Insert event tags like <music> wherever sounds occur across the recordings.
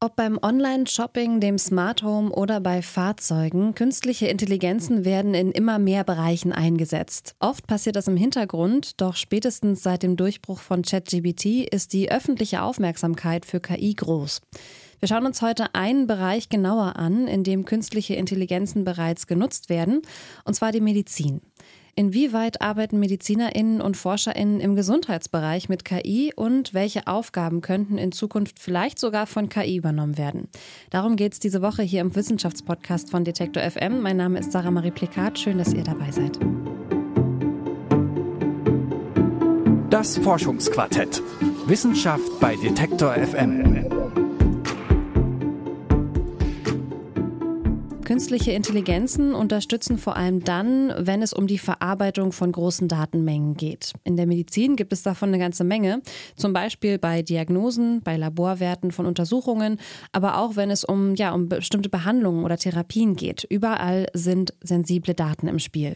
Ob beim Online-Shopping, dem Smart Home oder bei Fahrzeugen, künstliche Intelligenzen werden in immer mehr Bereichen eingesetzt. Oft passiert das im Hintergrund, doch spätestens seit dem Durchbruch von ChatGBT ist die öffentliche Aufmerksamkeit für KI groß. Wir schauen uns heute einen Bereich genauer an, in dem künstliche Intelligenzen bereits genutzt werden, und zwar die Medizin. Inwieweit arbeiten MedizinerInnen und ForscherInnen im Gesundheitsbereich mit KI und welche Aufgaben könnten in Zukunft vielleicht sogar von KI übernommen werden? Darum geht es diese Woche hier im Wissenschaftspodcast von Detektor FM. Mein Name ist Sarah Marie Plikat. Schön, dass ihr dabei seid. Das Forschungsquartett. Wissenschaft bei Detektor FM. Künstliche Intelligenzen unterstützen vor allem dann, wenn es um die Verarbeitung von großen Datenmengen geht. In der Medizin gibt es davon eine ganze Menge, zum Beispiel bei Diagnosen, bei Laborwerten von Untersuchungen, aber auch wenn es um, ja, um bestimmte Behandlungen oder Therapien geht. Überall sind sensible Daten im Spiel.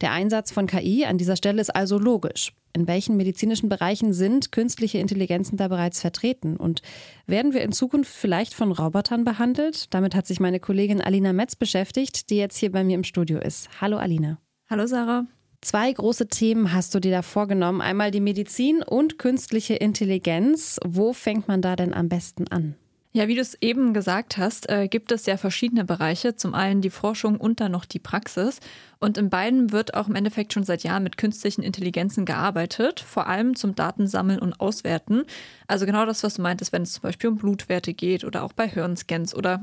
Der Einsatz von KI an dieser Stelle ist also logisch. In welchen medizinischen Bereichen sind künstliche Intelligenzen da bereits vertreten? Und werden wir in Zukunft vielleicht von Robotern behandelt? Damit hat sich meine Kollegin Alina Metz beschäftigt, die jetzt hier bei mir im Studio ist. Hallo Alina. Hallo Sarah. Zwei große Themen hast du dir da vorgenommen. Einmal die Medizin und künstliche Intelligenz. Wo fängt man da denn am besten an? Ja, wie du es eben gesagt hast, äh, gibt es ja verschiedene Bereiche. Zum einen die Forschung und dann noch die Praxis. Und in beiden wird auch im Endeffekt schon seit Jahren mit künstlichen Intelligenzen gearbeitet, vor allem zum Datensammeln und Auswerten. Also genau das, was du meintest, wenn es zum Beispiel um Blutwerte geht oder auch bei Hirnscans oder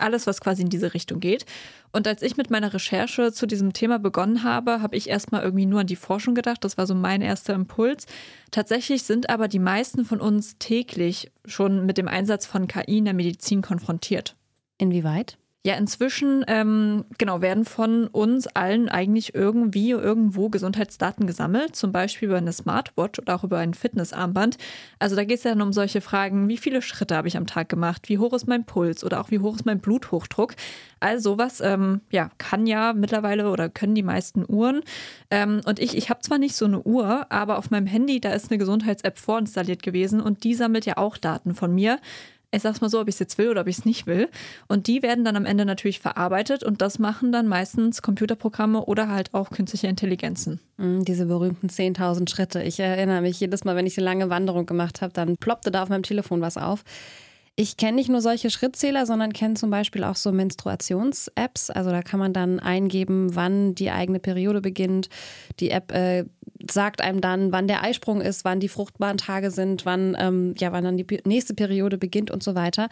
alles, was quasi in diese Richtung geht. Und als ich mit meiner Recherche zu diesem Thema begonnen habe, habe ich erstmal irgendwie nur an die Forschung gedacht. Das war so mein erster Impuls. Tatsächlich sind aber die meisten von uns täglich schon mit dem Einsatz von KI in der Medizin konfrontiert. Inwieweit? Ja, inzwischen ähm, genau werden von uns allen eigentlich irgendwie irgendwo Gesundheitsdaten gesammelt, zum Beispiel über eine Smartwatch oder auch über ein Fitnessarmband. Also da geht es ja dann um solche Fragen, wie viele Schritte habe ich am Tag gemacht, wie hoch ist mein Puls oder auch wie hoch ist mein Bluthochdruck. All sowas ähm, ja, kann ja mittlerweile oder können die meisten Uhren. Ähm, und ich, ich habe zwar nicht so eine Uhr, aber auf meinem Handy, da ist eine Gesundheits-App vorinstalliert gewesen und die sammelt ja auch Daten von mir ich sag's mal so, ob ich es jetzt will oder ob ich es nicht will. Und die werden dann am Ende natürlich verarbeitet und das machen dann meistens Computerprogramme oder halt auch künstliche Intelligenzen. Mm, diese berühmten 10.000 Schritte. Ich erinnere mich jedes Mal, wenn ich eine lange Wanderung gemacht habe, dann ploppte da auf meinem Telefon was auf. Ich kenne nicht nur solche Schrittzähler, sondern kenne zum Beispiel auch so Menstruations-Apps. Also da kann man dann eingeben, wann die eigene Periode beginnt. Die App äh, sagt einem dann, wann der Eisprung ist, wann die fruchtbaren Tage sind, wann, ähm, ja, wann dann die nächste Periode beginnt und so weiter.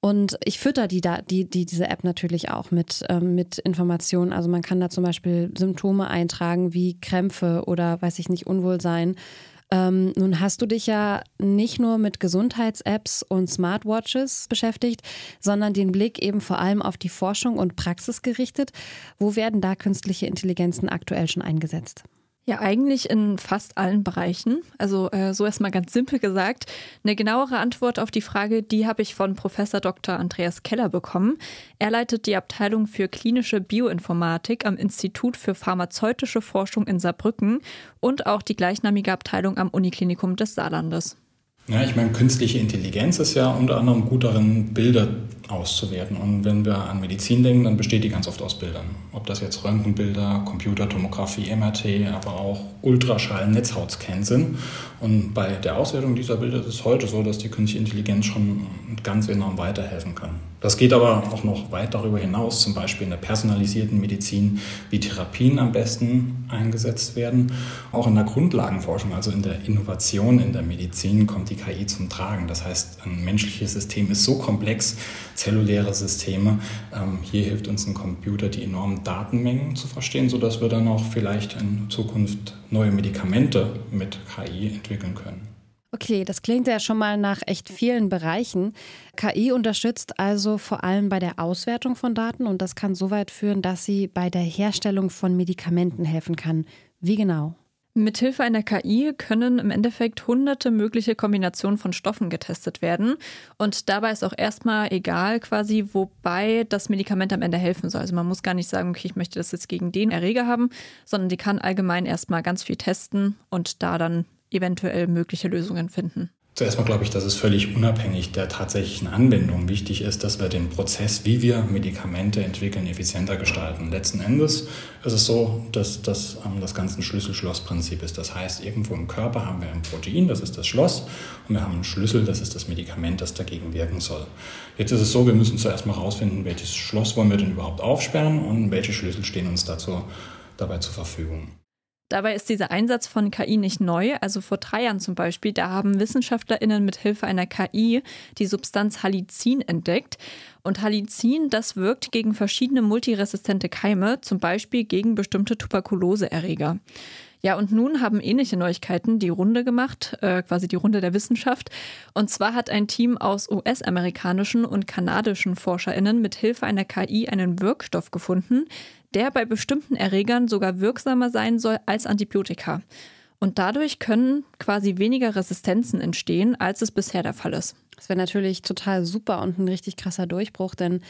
Und ich fütter die, die, die, diese App natürlich auch mit, ähm, mit Informationen. Also man kann da zum Beispiel Symptome eintragen wie Krämpfe oder, weiß ich nicht, Unwohlsein. Ähm, nun hast du dich ja nicht nur mit Gesundheits-Apps und Smartwatches beschäftigt, sondern den Blick eben vor allem auf die Forschung und Praxis gerichtet. Wo werden da künstliche Intelligenzen aktuell schon eingesetzt? Ja, eigentlich in fast allen Bereichen. Also äh, so erstmal ganz simpel gesagt. Eine genauere Antwort auf die Frage, die habe ich von Professor Dr. Andreas Keller bekommen. Er leitet die Abteilung für klinische Bioinformatik am Institut für pharmazeutische Forschung in Saarbrücken und auch die gleichnamige Abteilung am Uniklinikum des Saarlandes. Ja, ich meine, künstliche Intelligenz ist ja unter anderem gut darin, Bilder auszuwerten. Und wenn wir an Medizin denken, dann besteht die ganz oft aus Bildern. Ob das jetzt Röntgenbilder, Computertomographie, MRT, aber auch Ultraschall, Netzhautscan sind. Und bei der Auswertung dieser Bilder ist es heute so, dass die künstliche Intelligenz schon ganz enorm weiterhelfen kann. Das geht aber auch noch weit darüber hinaus, zum Beispiel in der personalisierten Medizin, wie Therapien am besten eingesetzt werden. Auch in der Grundlagenforschung, also in der Innovation in der Medizin, kommt die KI zum Tragen. Das heißt, ein menschliches System ist so komplex, zelluläre Systeme. Ähm, hier hilft uns ein Computer, die enormen Datenmengen zu verstehen, sodass wir dann auch vielleicht in Zukunft neue Medikamente mit KI entwickeln können. Okay, das klingt ja schon mal nach echt vielen Bereichen. KI unterstützt also vor allem bei der Auswertung von Daten und das kann so weit führen, dass sie bei der Herstellung von Medikamenten helfen kann. Wie genau? Mithilfe einer KI können im Endeffekt hunderte mögliche Kombinationen von Stoffen getestet werden. Und dabei ist auch erstmal egal quasi, wobei das Medikament am Ende helfen soll. Also man muss gar nicht sagen, okay, ich möchte das jetzt gegen den Erreger haben, sondern die kann allgemein erstmal ganz viel testen und da dann eventuell mögliche Lösungen finden. Zuerst mal glaube ich, dass es völlig unabhängig der tatsächlichen Anwendung wichtig ist, dass wir den Prozess, wie wir Medikamente entwickeln, effizienter gestalten. Letzten Endes ist es so, dass das ähm, das ganze Schlüssel-Schloss-Prinzip ist. Das heißt, irgendwo im Körper haben wir ein Protein, das ist das Schloss, und wir haben einen Schlüssel, das ist das Medikament, das dagegen wirken soll. Jetzt ist es so, wir müssen zuerst mal herausfinden, welches Schloss wollen wir denn überhaupt aufsperren und welche Schlüssel stehen uns dazu, dabei zur Verfügung. Dabei ist dieser Einsatz von KI nicht neu. Also vor drei Jahren zum Beispiel, da haben WissenschaftlerInnen mit Hilfe einer KI die Substanz Halicin entdeckt. Und Halicin, das wirkt gegen verschiedene multiresistente Keime, zum Beispiel gegen bestimmte Tuberkuloseerreger. Ja, und nun haben ähnliche Neuigkeiten die Runde gemacht, äh, quasi die Runde der Wissenschaft. Und zwar hat ein Team aus US-amerikanischen und kanadischen ForscherInnen mit Hilfe einer KI einen Wirkstoff gefunden, der bei bestimmten Erregern sogar wirksamer sein soll als Antibiotika. Und dadurch können quasi weniger Resistenzen entstehen, als es bisher der Fall ist. Das wäre natürlich total super und ein richtig krasser Durchbruch, denn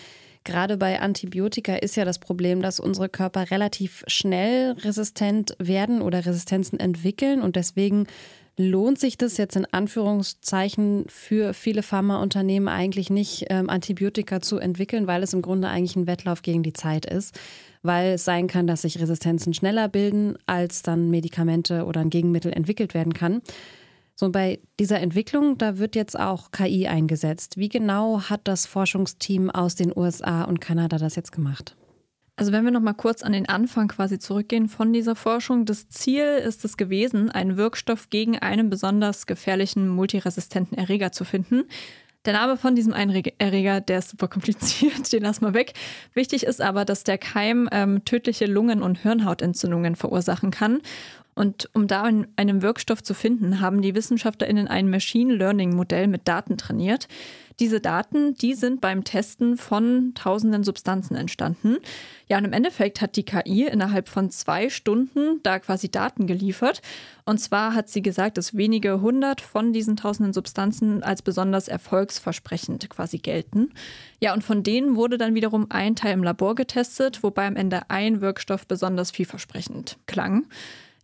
gerade bei Antibiotika ist ja das Problem, dass unsere Körper relativ schnell resistent werden oder Resistenzen entwickeln und deswegen lohnt sich das jetzt in Anführungszeichen für viele Pharmaunternehmen eigentlich nicht, ähm, Antibiotika zu entwickeln, weil es im Grunde eigentlich ein Wettlauf gegen die Zeit ist weil es sein kann, dass sich Resistenzen schneller bilden, als dann Medikamente oder ein Gegenmittel entwickelt werden kann. So, bei dieser Entwicklung, da wird jetzt auch KI eingesetzt. Wie genau hat das Forschungsteam aus den USA und Kanada das jetzt gemacht? Also wenn wir noch mal kurz an den Anfang quasi zurückgehen von dieser Forschung, das Ziel ist es gewesen, einen Wirkstoff gegen einen besonders gefährlichen multiresistenten Erreger zu finden. Der Name von diesem Erreger, der ist super kompliziert, <laughs> den lassen wir weg. Wichtig ist aber, dass der Keim ähm, tödliche Lungen- und Hirnhautentzündungen verursachen kann. Und um da einen Wirkstoff zu finden, haben die WissenschaftlerInnen ein Machine Learning Modell mit Daten trainiert. Diese Daten, die sind beim Testen von tausenden Substanzen entstanden. Ja, und im Endeffekt hat die KI innerhalb von zwei Stunden da quasi Daten geliefert. Und zwar hat sie gesagt, dass wenige hundert von diesen tausenden Substanzen als besonders erfolgsversprechend quasi gelten. Ja, und von denen wurde dann wiederum ein Teil im Labor getestet, wobei am Ende ein Wirkstoff besonders vielversprechend klang.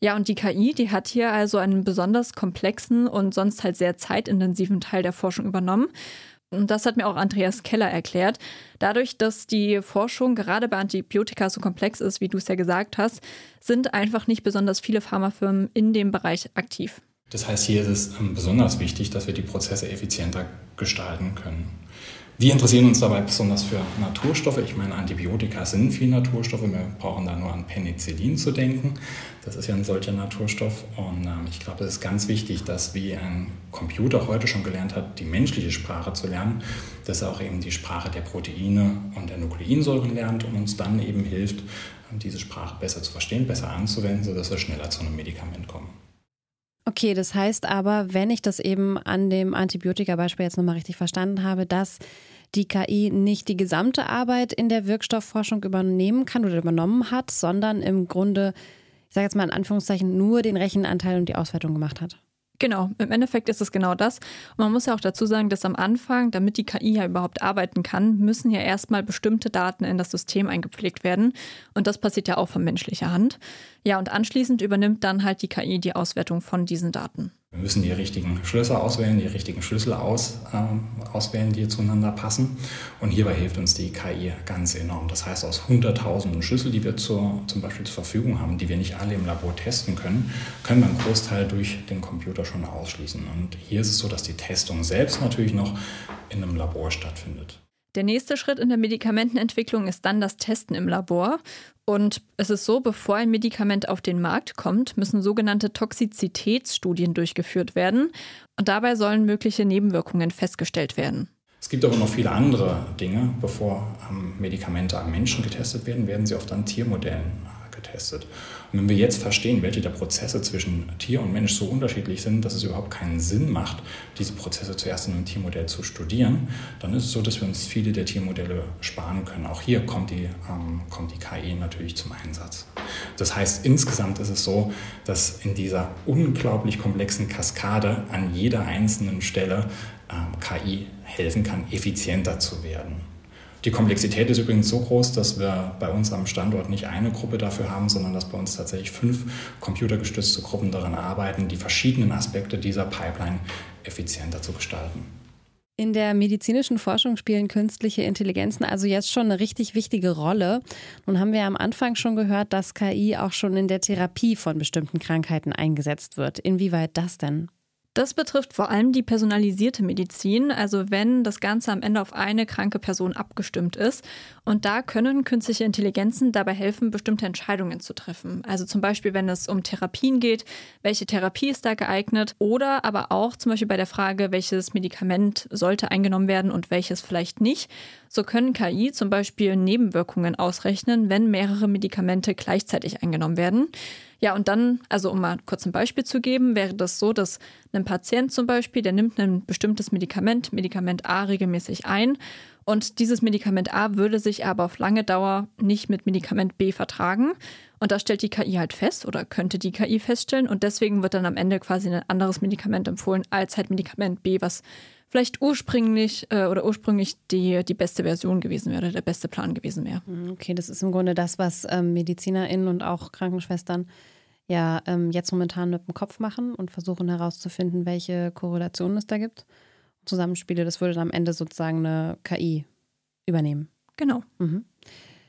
Ja, und die KI, die hat hier also einen besonders komplexen und sonst halt sehr zeitintensiven Teil der Forschung übernommen. Und das hat mir auch Andreas Keller erklärt. Dadurch, dass die Forschung gerade bei Antibiotika so komplex ist, wie du es ja gesagt hast, sind einfach nicht besonders viele Pharmafirmen in dem Bereich aktiv. Das heißt, hier ist es ähm, besonders wichtig, dass wir die Prozesse effizienter gestalten können. Wir interessieren uns dabei besonders für Naturstoffe. Ich meine, Antibiotika sind viel Naturstoffe. Wir brauchen da nur an Penicillin zu denken. Das ist ja ein solcher Naturstoff. Und ähm, ich glaube, es ist ganz wichtig, dass wie ein Computer heute schon gelernt hat, die menschliche Sprache zu lernen, dass er auch eben die Sprache der Proteine und der Nukleinsäuren lernt und uns dann eben hilft, diese Sprache besser zu verstehen, besser anzuwenden, sodass wir schneller zu einem Medikament kommen. Okay, das heißt aber, wenn ich das eben an dem Antibiotika-Beispiel jetzt nochmal richtig verstanden habe, dass die KI nicht die gesamte Arbeit in der Wirkstoffforschung übernehmen kann oder übernommen hat, sondern im Grunde, ich sage jetzt mal in Anführungszeichen, nur den Rechenanteil und die Auswertung gemacht hat. Genau, im Endeffekt ist es genau das. Und man muss ja auch dazu sagen, dass am Anfang, damit die KI ja überhaupt arbeiten kann, müssen ja erstmal bestimmte Daten in das System eingepflegt werden. Und das passiert ja auch von menschlicher Hand. Ja, und anschließend übernimmt dann halt die KI die Auswertung von diesen Daten. Wir müssen die richtigen Schlösser auswählen, die richtigen Schlüssel aus, äh, auswählen, die zueinander passen. Und hierbei hilft uns die KI ganz enorm. Das heißt, aus hunderttausenden Schlüssel, die wir zur, zum Beispiel zur Verfügung haben, die wir nicht alle im Labor testen können, können wir einen Großteil durch den Computer schon ausschließen. Und hier ist es so, dass die Testung selbst natürlich noch in einem Labor stattfindet. Der nächste Schritt in der Medikamentenentwicklung ist dann das Testen im Labor. Und es ist so, bevor ein Medikament auf den Markt kommt, müssen sogenannte Toxizitätsstudien durchgeführt werden. Und dabei sollen mögliche Nebenwirkungen festgestellt werden. Es gibt aber noch viele andere Dinge. Bevor Medikamente am Menschen getestet werden, werden sie oft an Tiermodellen getestet. Und wenn wir jetzt verstehen, welche der Prozesse zwischen Tier und Mensch so unterschiedlich sind, dass es überhaupt keinen Sinn macht, diese Prozesse zuerst in einem Tiermodell zu studieren, dann ist es so, dass wir uns viele der Tiermodelle sparen können. Auch hier kommt die, ähm, kommt die KI natürlich zum Einsatz. Das heißt, insgesamt ist es so, dass in dieser unglaublich komplexen Kaskade an jeder einzelnen Stelle ähm, KI helfen kann, effizienter zu werden. Die Komplexität ist übrigens so groß, dass wir bei uns am Standort nicht eine Gruppe dafür haben, sondern dass bei uns tatsächlich fünf computergestützte Gruppen daran arbeiten, die verschiedenen Aspekte dieser Pipeline effizienter zu gestalten. In der medizinischen Forschung spielen künstliche Intelligenzen also jetzt schon eine richtig wichtige Rolle. Nun haben wir am Anfang schon gehört, dass KI auch schon in der Therapie von bestimmten Krankheiten eingesetzt wird. Inwieweit das denn? Das betrifft vor allem die personalisierte Medizin, also wenn das Ganze am Ende auf eine kranke Person abgestimmt ist. Und da können künstliche Intelligenzen dabei helfen, bestimmte Entscheidungen zu treffen. Also zum Beispiel, wenn es um Therapien geht, welche Therapie ist da geeignet oder aber auch zum Beispiel bei der Frage, welches Medikament sollte eingenommen werden und welches vielleicht nicht. So können KI zum Beispiel Nebenwirkungen ausrechnen, wenn mehrere Medikamente gleichzeitig eingenommen werden. Ja, und dann, also um mal kurz ein Beispiel zu geben, wäre das so, dass ein Patient zum Beispiel, der nimmt ein bestimmtes Medikament, Medikament A regelmäßig ein und dieses Medikament A würde sich aber auf lange Dauer nicht mit Medikament B vertragen. Und das stellt die KI halt fest oder könnte die KI feststellen. Und deswegen wird dann am Ende quasi ein anderes Medikament empfohlen als halt Medikament B, was vielleicht ursprünglich äh, oder ursprünglich die, die beste Version gewesen wäre, der beste Plan gewesen wäre. Mhm, okay, das ist im Grunde das, was ähm, MedizinerInnen und auch Krankenschwestern ja ähm, jetzt momentan mit dem Kopf machen und versuchen herauszufinden, welche Korrelationen es da gibt. Zusammenspiele, das würde dann am Ende sozusagen eine KI übernehmen. Genau. Mhm.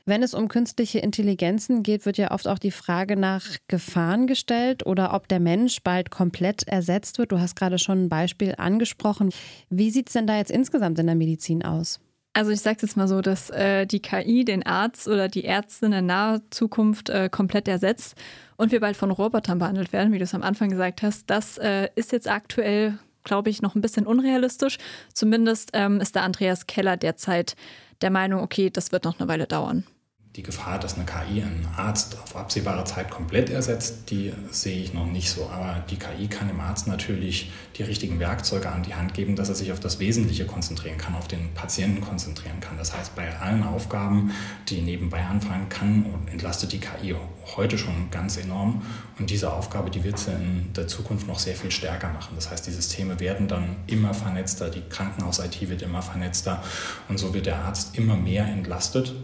Wenn es um künstliche Intelligenzen geht, wird ja oft auch die Frage nach Gefahren gestellt oder ob der Mensch bald komplett ersetzt wird. Du hast gerade schon ein Beispiel angesprochen. Wie sieht es denn da jetzt insgesamt in der Medizin aus? Also ich sage es jetzt mal so, dass äh, die KI den Arzt oder die Ärzte in der nahen Zukunft äh, komplett ersetzt und wir bald von Robotern behandelt werden, wie du es am Anfang gesagt hast. Das äh, ist jetzt aktuell, glaube ich, noch ein bisschen unrealistisch. Zumindest ähm, ist der Andreas Keller derzeit der Meinung, okay, das wird noch eine Weile dauern die Gefahr, dass eine KI einen Arzt auf absehbare Zeit komplett ersetzt, die sehe ich noch nicht so. Aber die KI kann dem Arzt natürlich die richtigen Werkzeuge an die Hand geben, dass er sich auf das Wesentliche konzentrieren kann, auf den Patienten konzentrieren kann. Das heißt, bei allen Aufgaben, die nebenbei anfangen kann, entlastet die KI heute schon ganz enorm. Und diese Aufgabe, die wird sie in der Zukunft noch sehr viel stärker machen. Das heißt, die Systeme werden dann immer vernetzter, die Krankenhaus-IT wird immer vernetzter und so wird der Arzt immer mehr entlastet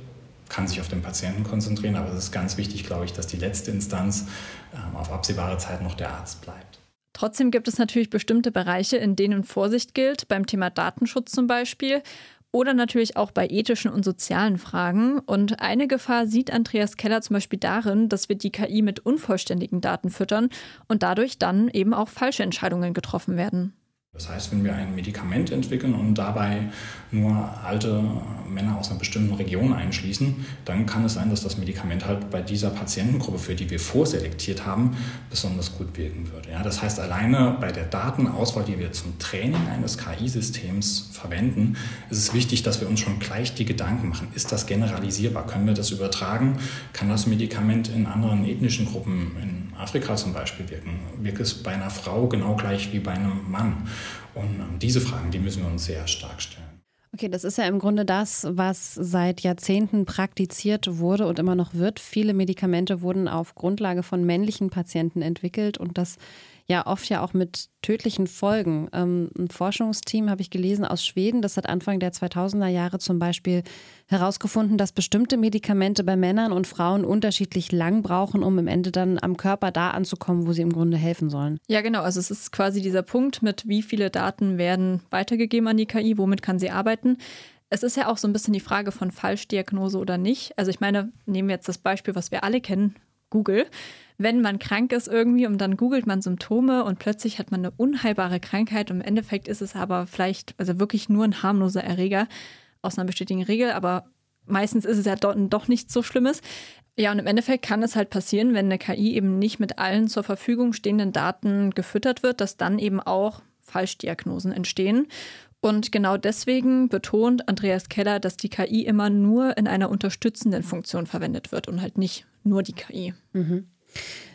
kann sich auf den Patienten konzentrieren, aber es ist ganz wichtig, glaube ich, dass die letzte Instanz ähm, auf absehbare Zeit noch der Arzt bleibt. Trotzdem gibt es natürlich bestimmte Bereiche, in denen Vorsicht gilt, beim Thema Datenschutz zum Beispiel oder natürlich auch bei ethischen und sozialen Fragen. Und eine Gefahr sieht Andreas Keller zum Beispiel darin, dass wir die KI mit unvollständigen Daten füttern und dadurch dann eben auch falsche Entscheidungen getroffen werden. Das heißt, wenn wir ein Medikament entwickeln und dabei nur alte Männer aus einer bestimmten Region einschließen, dann kann es sein, dass das Medikament halt bei dieser Patientengruppe, für die wir vorselektiert haben, besonders gut wirken würde. Ja, das heißt, alleine bei der Datenauswahl, die wir zum Training eines KI-Systems verwenden, ist es wichtig, dass wir uns schon gleich die Gedanken machen, ist das generalisierbar? Können wir das übertragen? Kann das Medikament in anderen ethnischen Gruppen, in Afrika zum Beispiel wirken? Wirkt es bei einer Frau genau gleich wie bei einem Mann? Und ähm, diese Fragen, die müssen wir uns sehr stark stellen. Okay, das ist ja im Grunde das, was seit Jahrzehnten praktiziert wurde und immer noch wird. Viele Medikamente wurden auf Grundlage von männlichen Patienten entwickelt und das ja oft ja auch mit tödlichen Folgen. Ähm, ein Forschungsteam habe ich gelesen aus Schweden, das hat Anfang der 2000er Jahre zum Beispiel herausgefunden, dass bestimmte Medikamente bei Männern und Frauen unterschiedlich lang brauchen, um im Ende dann am Körper da anzukommen, wo sie im Grunde helfen sollen. Ja, genau. Also es ist quasi dieser Punkt mit, wie viele Daten werden weitergegeben an die KI, womit kann sie arbeiten. Es ist ja auch so ein bisschen die Frage von Falschdiagnose oder nicht. Also ich meine, nehmen wir jetzt das Beispiel, was wir alle kennen, Google wenn man krank ist irgendwie und dann googelt man Symptome und plötzlich hat man eine unheilbare Krankheit und im Endeffekt ist es aber vielleicht, also wirklich nur ein harmloser Erreger aus einer bestätigten Regel, aber meistens ist es ja doch nichts so Schlimmes. Ja, und im Endeffekt kann es halt passieren, wenn eine KI eben nicht mit allen zur Verfügung stehenden Daten gefüttert wird, dass dann eben auch Falschdiagnosen entstehen. Und genau deswegen betont Andreas Keller, dass die KI immer nur in einer unterstützenden Funktion verwendet wird und halt nicht nur die KI. Mhm.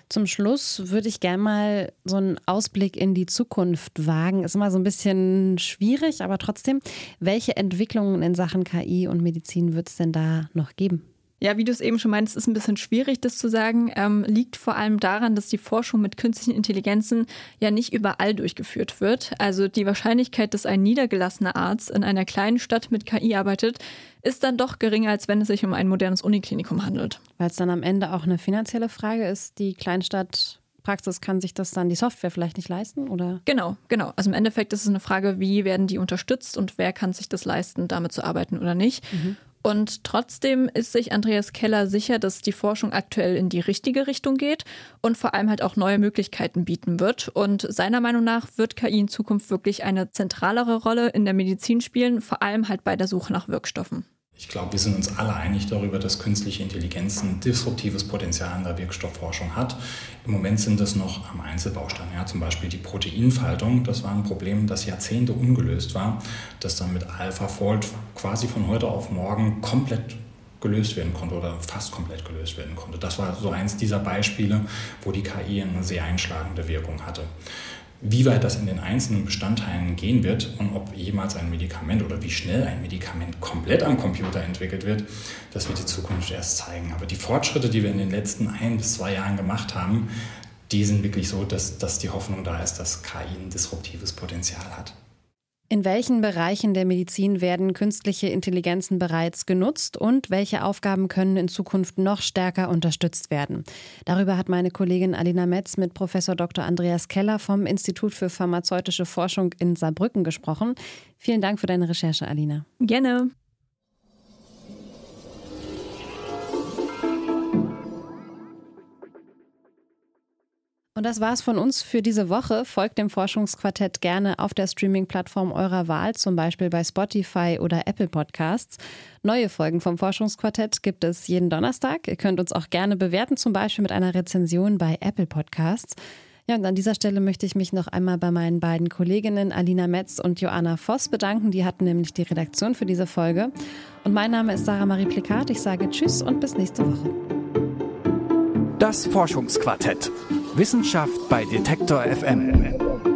Zum Schluss würde ich gerne mal so einen Ausblick in die Zukunft wagen. Ist immer so ein bisschen schwierig, aber trotzdem, welche Entwicklungen in Sachen KI und Medizin wird es denn da noch geben? Ja, wie du es eben schon meinst, ist ein bisschen schwierig, das zu sagen. Ähm, liegt vor allem daran, dass die Forschung mit künstlichen Intelligenzen ja nicht überall durchgeführt wird. Also die Wahrscheinlichkeit, dass ein niedergelassener Arzt in einer kleinen Stadt mit KI arbeitet, ist dann doch geringer, als wenn es sich um ein modernes Uniklinikum handelt. Weil es dann am Ende auch eine finanzielle Frage ist, die Kleinstadt Praxis kann sich das dann die Software vielleicht nicht leisten, oder? Genau, genau. Also im Endeffekt ist es eine Frage, wie werden die unterstützt und wer kann sich das leisten, damit zu arbeiten oder nicht. Mhm. Und trotzdem ist sich Andreas Keller sicher, dass die Forschung aktuell in die richtige Richtung geht und vor allem halt auch neue Möglichkeiten bieten wird. Und seiner Meinung nach wird KI in Zukunft wirklich eine zentralere Rolle in der Medizin spielen, vor allem halt bei der Suche nach Wirkstoffen. Ich glaube, wir sind uns alle einig darüber, dass künstliche Intelligenz ein disruptives Potenzial in der Wirkstoffforschung hat. Im Moment sind es noch am Einzelbaustein. Ja, zum Beispiel die Proteinfaltung. Das war ein Problem, das Jahrzehnte ungelöst war, das dann mit AlphaFold quasi von heute auf morgen komplett gelöst werden konnte oder fast komplett gelöst werden konnte. Das war so eins dieser Beispiele, wo die KI eine sehr einschlagende Wirkung hatte. Wie weit das in den einzelnen Bestandteilen gehen wird und ob jemals ein Medikament oder wie schnell ein Medikament komplett am Computer entwickelt wird, das wird die Zukunft erst zeigen. Aber die Fortschritte, die wir in den letzten ein bis zwei Jahren gemacht haben, die sind wirklich so, dass, dass die Hoffnung da ist, dass KI ein disruptives Potenzial hat. In welchen Bereichen der Medizin werden künstliche Intelligenzen bereits genutzt und welche Aufgaben können in Zukunft noch stärker unterstützt werden? Darüber hat meine Kollegin Alina Metz mit Professor Dr. Andreas Keller vom Institut für pharmazeutische Forschung in Saarbrücken gesprochen. Vielen Dank für deine Recherche, Alina. Gerne. Und das war's von uns für diese Woche. Folgt dem Forschungsquartett gerne auf der Streaming-Plattform eurer Wahl, zum Beispiel bei Spotify oder Apple Podcasts. Neue Folgen vom Forschungsquartett gibt es jeden Donnerstag. Ihr könnt uns auch gerne bewerten, zum Beispiel mit einer Rezension bei Apple Podcasts. Ja, und an dieser Stelle möchte ich mich noch einmal bei meinen beiden Kolleginnen Alina Metz und Joanna Voss bedanken. Die hatten nämlich die Redaktion für diese Folge. Und mein Name ist Sarah Marie Plikat. Ich sage Tschüss und bis nächste Woche. Das Forschungsquartett. Wissenschaft bei Detektor FM.